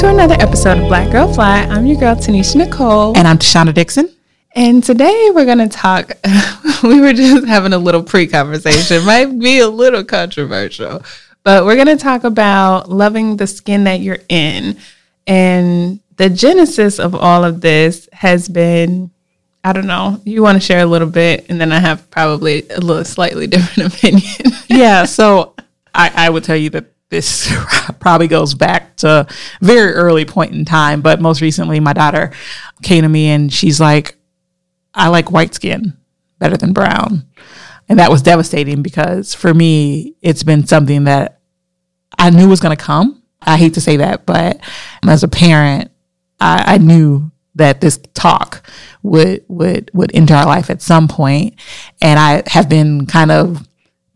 to another episode of Black Girl Fly. I'm your girl, Tanisha Nicole. And I'm Tashana Dixon. And today we're going to talk. we were just having a little pre conversation, might be a little controversial, but we're going to talk about loving the skin that you're in. And the genesis of all of this has been I don't know. You want to share a little bit, and then I have probably a little slightly different opinion. yeah. So I, I would tell you that this probably goes back to very early point in time, but most recently my daughter came to me and she's like, I like white skin better than brown. And that was devastating because for me, it's been something that I knew was going to come. I hate to say that, but as a parent, I, I knew that this talk would would would enter our life at some point, and I have been kind of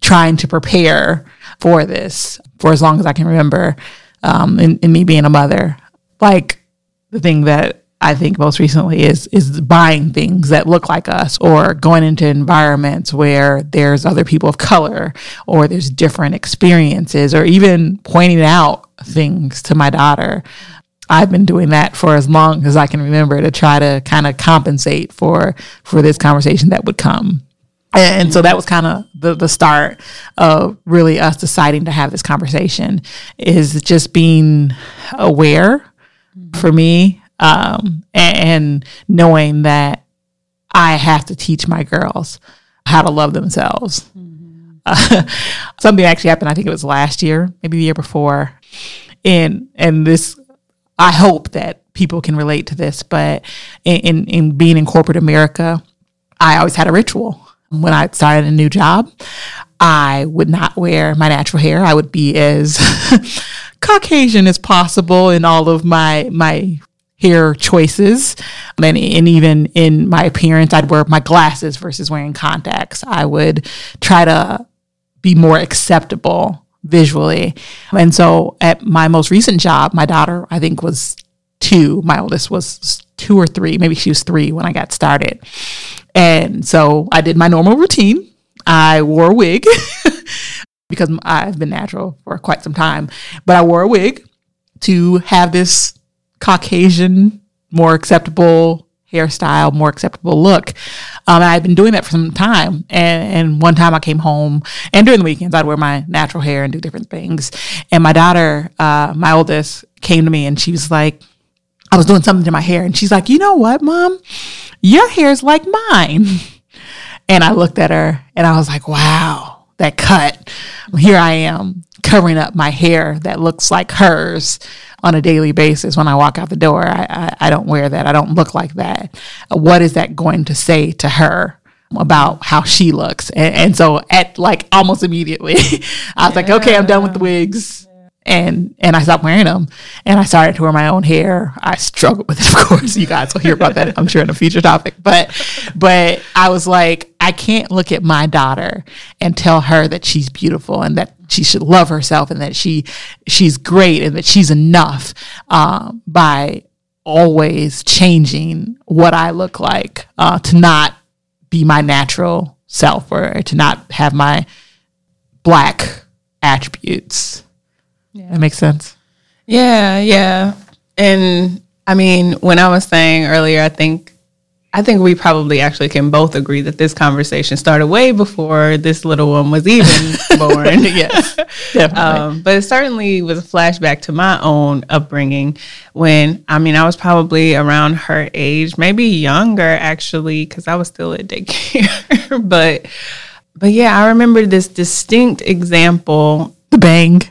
trying to prepare for this for as long as I can remember. Um, me being a mother, like the thing that I think most recently is is buying things that look like us or going into environments where there's other people of color or there's different experiences or even pointing out things to my daughter. I've been doing that for as long as I can remember to try to kind of compensate for for this conversation that would come. And so that was kind of the, the start of really us deciding to have this conversation is just being aware for me um, and, knowing that I have to teach my girls how to love themselves. Mm-hmm. Uh, something actually happened. I think it was last year, maybe the year before, and and this. I hope that people can relate to this, but in, in, in being in corporate America, I always had a ritual when I started a new job, I would not wear my natural hair. I would be as Caucasian as possible in all of my my hair choices. And, and even in my appearance, I'd wear my glasses versus wearing contacts. I would try to be more acceptable visually. And so at my most recent job, my daughter, I think, was two. My oldest was two or three. Maybe she was three when I got started. And so I did my normal routine. I wore a wig because I've been natural for quite some time, but I wore a wig to have this Caucasian, more acceptable hairstyle, more acceptable look. Um, I've been doing that for some time. And, and one time I came home, and during the weekends, I'd wear my natural hair and do different things. And my daughter, uh, my oldest, came to me and she was like, I was doing something to my hair, and she's like, You know what, mom? Your hair's like mine. And I looked at her and I was like, Wow, that cut. Here I am covering up my hair that looks like hers on a daily basis when I walk out the door. I, I, I don't wear that. I don't look like that. What is that going to say to her? about how she looks. And, and, so at like almost immediately, I was yeah. like, okay, I'm done with the wigs and and I stopped wearing them and I started to wear my own hair. I struggled with it, of course. You guys will hear about that, I'm sure, in a future topic. But but I was like, I can't look at my daughter and tell her that she's beautiful and that she should love herself and that she she's great and that she's enough um, by always changing what I look like uh, to not be my natural self or to not have my black attributes yeah. That makes sense. Yeah, yeah. And I mean, when I was saying earlier, I think I think we probably actually can both agree that this conversation started way before this little one was even born. yes, definitely. Um, but it certainly was a flashback to my own upbringing when, I mean, I was probably around her age, maybe younger actually, because I was still at daycare. but, but yeah, I remember this distinct example. The bang.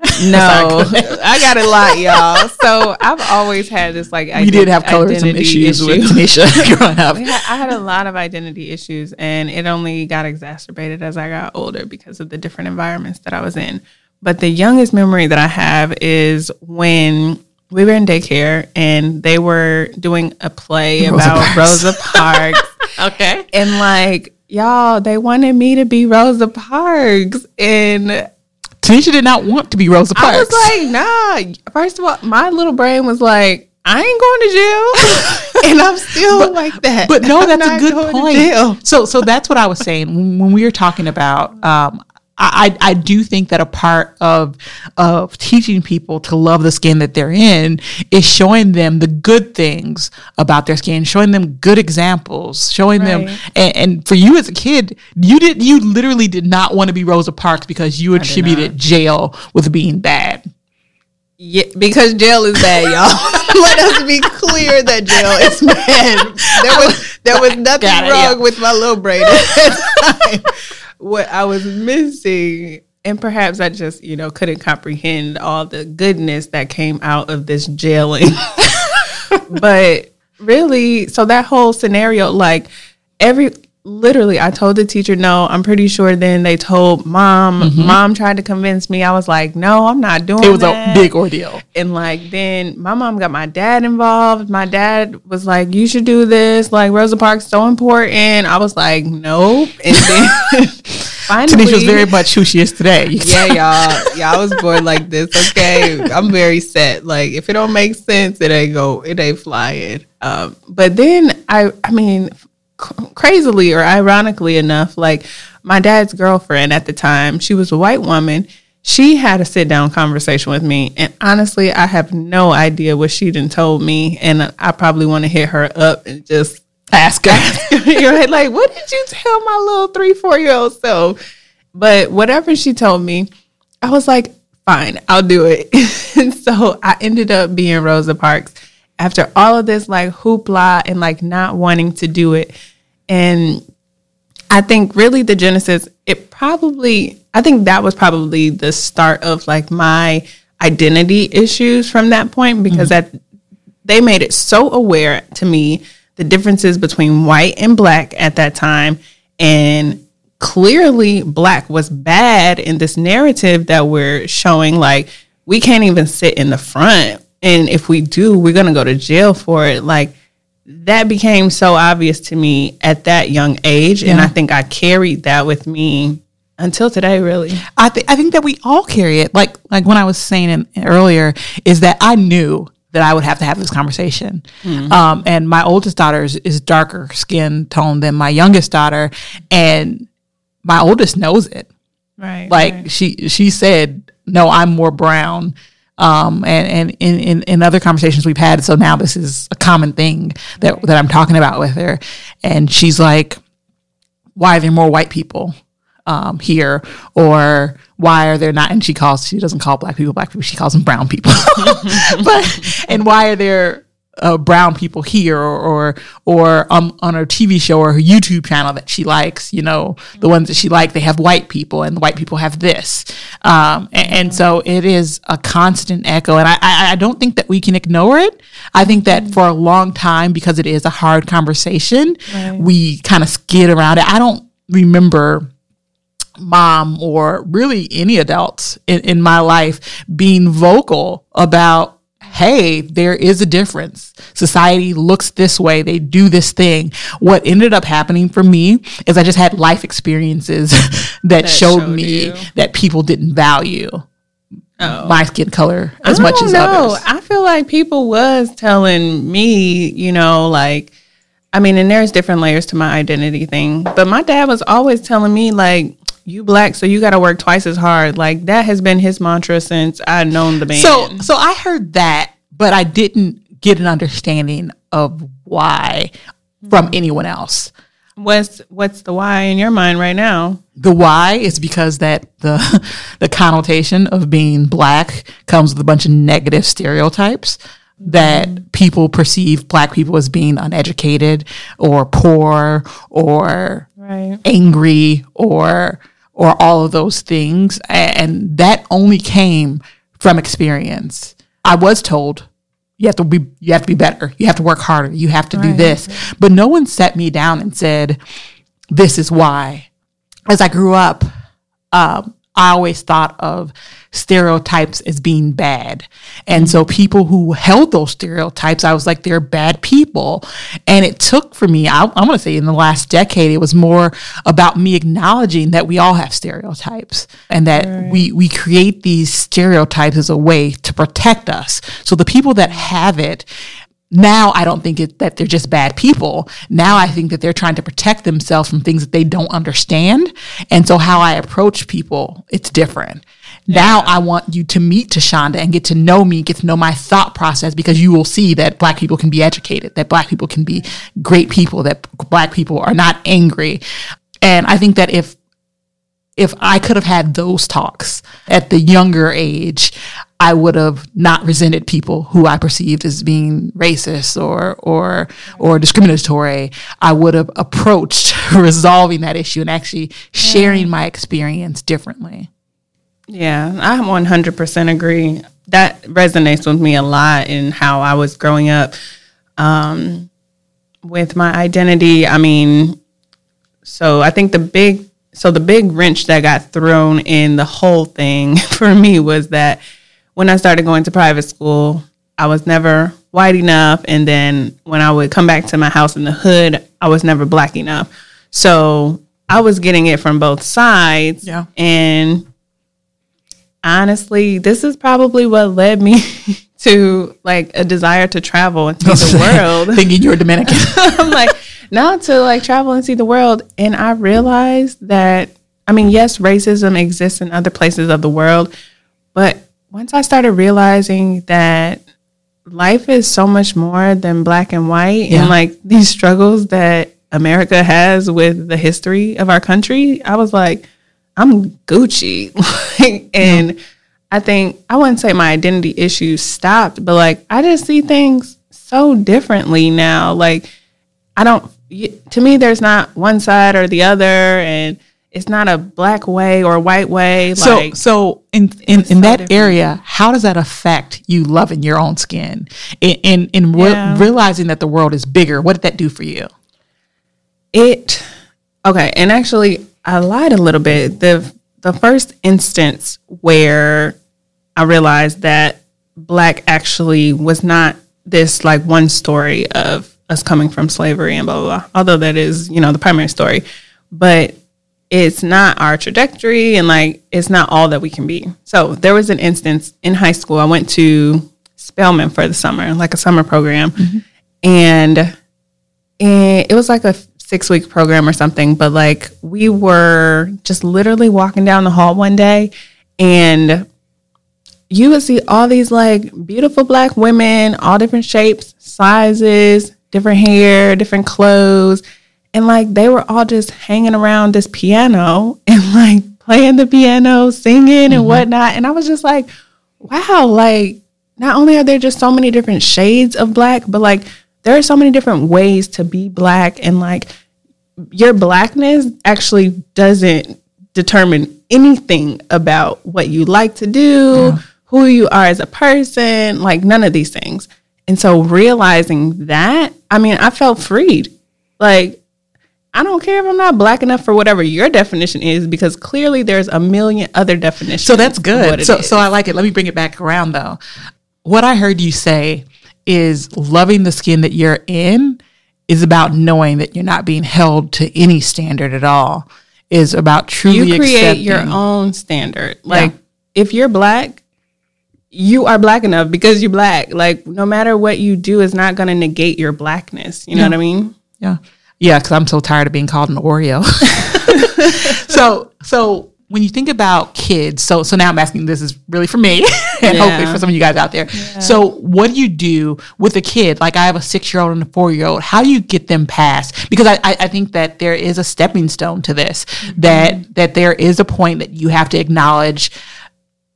No, I got a lot, y'all. So I've always had this like we did have colorism issues issue. with Tanisha growing up. Had, I had a lot of identity issues, and it only got exacerbated as I got older because of the different environments that I was in. But the youngest memory that I have is when we were in daycare and they were doing a play Rosa about Parks. Rosa Parks. okay, and like y'all, they wanted me to be Rosa Parks, and Tanisha did not want to be Rosa Parks. I was like, nah. First of all, my little brain was like, I ain't going to jail, and I'm still but, like that. But no, that's a good point. So, so that's what I was saying when we were talking about. Um, I, I do think that a part of of teaching people to love the skin that they're in is showing them the good things about their skin, showing them good examples, showing right. them. And, and, for you as a kid, you did you literally did not want to be Rosa Parks because you attributed jail with being bad. Yeah, because jail is bad, y'all. Let us be clear that jail is bad. There was there was nothing wrong with my little brain at that time what I was missing. And perhaps I just, you know, couldn't comprehend all the goodness that came out of this jailing. but really, so that whole scenario, like every literally I told the teacher no. I'm pretty sure then they told mom. Mm-hmm. Mom tried to convince me. I was like, no, I'm not doing it. was that. a big ordeal. And like then my mom got my dad involved. My dad was like, you should do this. Like Rosa Parks so important. I was like, nope. And then finally, Tanisha was very much who she is today. yeah, y'all. Yeah, I was born like this. Okay, I'm very set. Like if it don't make sense, it ain't go. It ain't flying. Um, but then I, I mean, crazily or ironically enough, like my dad's girlfriend at the time, she was a white woman. She had a sit down conversation with me, and honestly, I have no idea what she done told me, and I probably want to hit her up and just ask her, You're like, what did you tell my little three, four year old self? But whatever she told me, I was like, fine, I'll do it. and so I ended up being Rosa Parks after all of this like hoopla and like not wanting to do it. And I think really the genesis, it probably, I think that was probably the start of like my identity issues from that point because mm-hmm. that they made it so aware to me the differences between white and black at that time and clearly black was bad in this narrative that we're showing like we can't even sit in the front and if we do, we're going to go to jail for it. Like that became so obvious to me at that young age. Yeah. And I think I carried that with me until today, really. I think, I think that we all carry it. Like, like when I was saying in, earlier is that I knew that I would have to have this conversation. Mm-hmm. Um, and my oldest daughter is, is darker skin tone than my youngest daughter. And my oldest knows it. Right. Like right. she, she said, no, I'm more brown um, and, and in, in, other conversations we've had. So now this is a common thing that, that I'm talking about with her. And she's like, why are there more white people um, here? Or why are there not? And she calls, she doesn't call black people black people, she calls them brown people. but, and why are there uh, brown people here or or, or um, on her TV show or her YouTube channel that she likes, you know, the ones that she likes, they have white people and the white people have this. Um, and, and, so it is a constant echo. And I, I, I, don't think that we can ignore it. I think that for a long time, because it is a hard conversation, right. we kind of skid around it. I don't remember mom or really any adults in, in my life being vocal about hey, there is a difference. Society looks this way, they do this thing. What ended up happening for me is I just had life experiences that, that, showed, showed me you. that people didn't value. Oh. my skin color as much as know. others. I feel like people was telling me, you know, like I mean, and there's different layers to my identity thing. But my dad was always telling me like you black, so you got to work twice as hard. Like that has been his mantra since I known the band. So, so I heard that, but I didn't get an understanding of why from mm-hmm. anyone else. What's what's the why in your mind right now? The why is because that the the connotation of being black comes with a bunch of negative stereotypes that mm-hmm. people perceive black people as being uneducated or poor or right. angry or or all of those things. And that only came from experience. I was told you have to be you have to be better. You have to work harder. You have to right. do this. But no one set me down and said, this is why. As I grew up, um, I always thought of stereotypes as being bad. And so people who held those stereotypes, I was like, they're bad people. And it took for me, I, am going to say in the last decade, it was more about me acknowledging that we all have stereotypes and that right. we, we create these stereotypes as a way to protect us. So the people that have it, now I don't think it, that they're just bad people. Now I think that they're trying to protect themselves from things that they don't understand. And so how I approach people, it's different. Yeah. Now I want you to meet Tashonda and get to know me, get to know my thought process because you will see that black people can be educated, that black people can be great people, that black people are not angry. And I think that if if I could have had those talks at the younger age, I would have not resented people who I perceived as being racist or or or discriminatory. I would have approached resolving that issue and actually sharing my experience differently. Yeah, I 100% agree. That resonates with me a lot in how I was growing up um, with my identity. I mean, so I think the big so the big wrench that got thrown in the whole thing for me was that when I started going to private school, I was never white enough. And then when I would come back to my house in the hood, I was never black enough. So I was getting it from both sides. Yeah. And honestly, this is probably what led me to like a desire to travel and see the world. Thinking you're Dominican. I'm like, not to like travel and see the world. And I realized that, I mean, yes, racism exists in other places of the world, but once I started realizing that life is so much more than black and white yeah. and like these struggles that America has with the history of our country, I was like, I'm Gucci. and yeah. I think I wouldn't say my identity issues stopped, but like I just see things so differently now. Like I don't to me there's not one side or the other and it's not a black way or a white way. So, like, so in in, in so that different. area, how does that affect you loving your own skin and in, re- realizing that the world is bigger? What did that do for you? It okay, and actually, I lied a little bit. the The first instance where I realized that black actually was not this like one story of us coming from slavery and blah blah blah. Although that is you know the primary story, but it's not our trajectory and like it's not all that we can be. So there was an instance in high school. I went to Spelman for the summer, like a summer program, mm-hmm. and, and it was like a six week program or something. But like we were just literally walking down the hall one day, and you would see all these like beautiful black women, all different shapes, sizes, different hair, different clothes and like they were all just hanging around this piano and like playing the piano, singing and mm-hmm. whatnot. And I was just like, wow, like not only are there just so many different shades of black, but like there are so many different ways to be black and like your blackness actually doesn't determine anything about what you like to do, yeah. who you are as a person, like none of these things. And so realizing that, I mean, I felt freed. Like I don't care if I'm not black enough for whatever your definition is, because clearly there's a million other definitions. So that's good. So, so I like it. Let me bring it back around though. What I heard you say is loving the skin that you're in is about knowing that you're not being held to any standard at all. Is about truly you create your own standard. Like yeah. if you're black, you are black enough because you're black. Like no matter what you do is not going to negate your blackness. You know yeah. what I mean? Yeah. Yeah, because I'm so tired of being called an Oreo. so, so when you think about kids, so so now I'm asking. This is really for me, and yeah. hopefully for some of you guys out there. Yeah. So, what do you do with a kid? Like I have a six year old and a four year old. How do you get them past? Because I, I, I think that there is a stepping stone to this. Mm-hmm. That that there is a point that you have to acknowledge.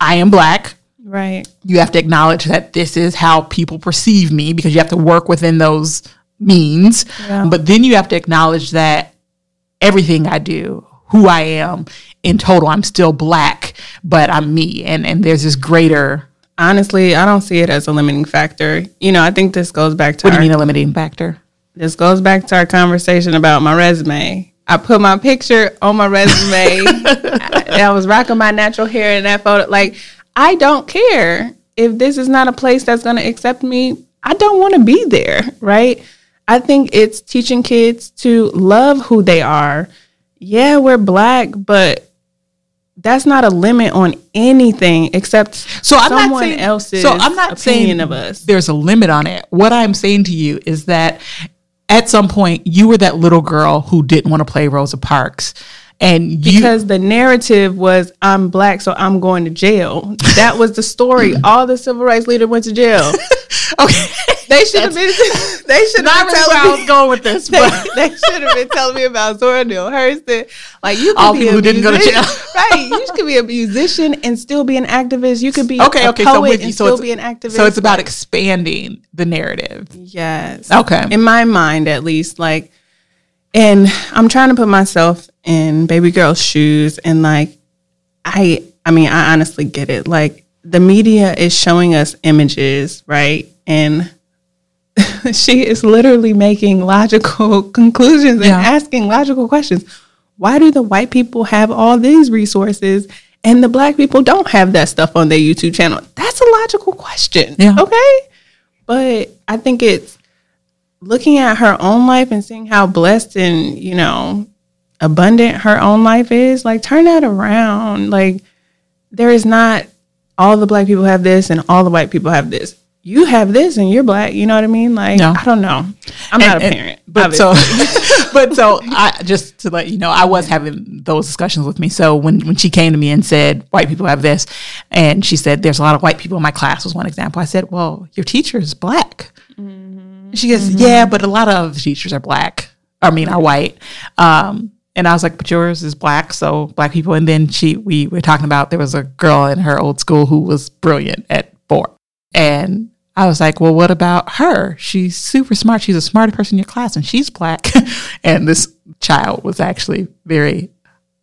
I am black. Right. You have to acknowledge that this is how people perceive me because you have to work within those means. Yeah. But then you have to acknowledge that everything I do, who I am in total, I'm still black, but I'm me. And, and there's this greater. Honestly, I don't see it as a limiting factor. You know, I think this goes back to. What do you mean a limiting factor? This goes back to our conversation about my resume. I put my picture on my resume. I, I was rocking my natural hair in that photo. Like, I don't care if this is not a place that's going to accept me. I don't want to be there, right? I think it's teaching kids to love who they are. Yeah, we're black, but that's not a limit on anything except So I'm someone not saying else's So I'm not saying of us. There's a limit on it. What I'm saying to you is that at some point you were that little girl who didn't want to play Rosa Parks, and you because the narrative was I'm black, so I'm going to jail. That was the story. All the civil rights leaders went to jail. okay. They should have been. They should Not have been really where I telling was going with this, They, but they should have been telling me about Zora Neale Hurston. Like you could All be people a who didn't go to musician- jail. right? You could be a musician and still be an activist. You could be okay, a okay. poet So with you, and so still be an activist. so it's about expanding the narrative. yes. Okay. in my mind at least like and i'm trying to put myself in baby girl's shoes and like i i mean i honestly get it. Like the media is showing us images right? And she is literally making logical conclusions and Yeah. asking logical questions. Why do the white people have all these resources and the black people don't have that stuff on their youtube channel? That's a logical question Yeah. okay? But i think it's looking at her own life and seeing how blessed and you know abundant her own life is like turn that around like there is not all the black people have this and all the white people have this you have this and you're black you know what i mean like No. i don't know i'm not a And- parent But so, but so, I just to let you know, I was having those discussions with me. So when when she came to me and said, "White people have this," and she said, "There's a lot of white people in my class," was one example. I said, "Well, your teacher is black." Mm-hmm. She goes, "Yeah, but a lot of teachers are black. I mean, are white." Um, and I was like, "But yours is black, so black people." And then she, we were talking about there was a girl in her old school who was brilliant at four, and I was like, well, what about her? She's super smart. She's the smartest person in your class, and she's black. and this child was actually very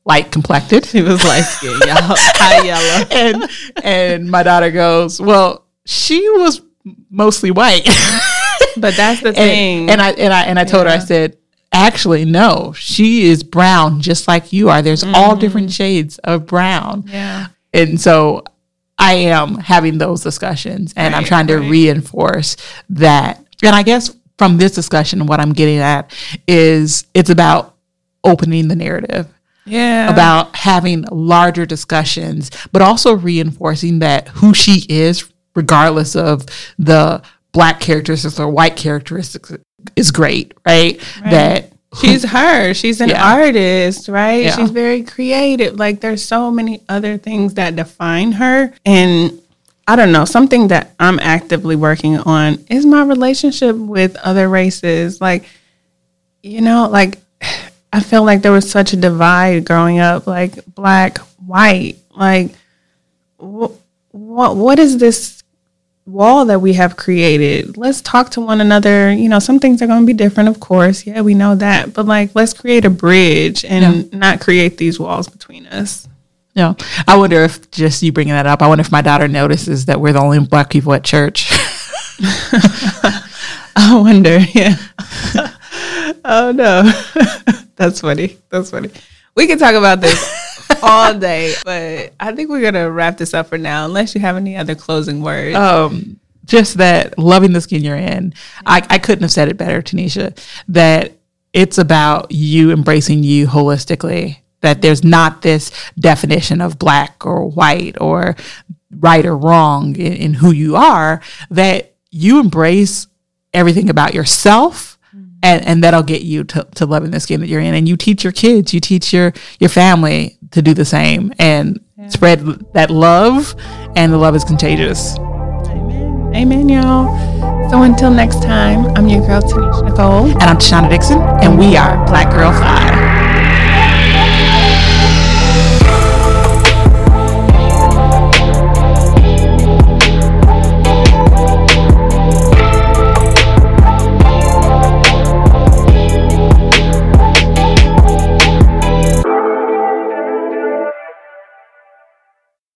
light complected. she was light skinned y'all high yellow and and my daughter goes, well, she was mostly white. but that's the thing and, and I and I and I told her, I said, actually, no, she is brown, just like you are. There's all Mm-hmm. different shades of brown. yeah And so I am having those discussions and I'm trying to right. reinforce that. And I guess from this discussion, what I'm getting at is it's about opening the narrative, yeah about having larger discussions, but also reinforcing that who she is, regardless of the black characteristics or white characteristics, is great, right? That She's her. She's an Yeah. artist, right? Yeah. She's very creative. Like there's so many other things that define her. And I don't know, something that I'm actively working on is my relationship with other races. Like, you know, like I feel like there was such a divide growing up, like black, white. Like, wh- what what is this wall that we have created. Let's talk to one another. You know, some things are going to be different, of course. Yeah, we know that. But like, let's create a bridge and not create these walls between us. know, I wonder if just you bringing that up, I wonder if my daughter notices that we're the only black people at church. I wonder. Yeah. oh no, that's funny. That's funny. We can talk about this all day, but I think we're gonna wrap this up for now. Unless you have any other closing words. um, just that loving the skin you're in. I, I couldn't have said it better, Tanisha, that it's about you embracing you holistically, that there's not this definition of black or white or right or wrong in, in who you are, that you embrace everything about yourself. And, and that'll get you to, to loving the skin that you're in. And you teach your kids, you teach your, your family to do the same and spread that love. And the love is contagious. Amen. Amen, y'all. So until next time, I'm your girl Tanisha Nicole. And I'm Tashana Dixon, and we are Black Girl Fly.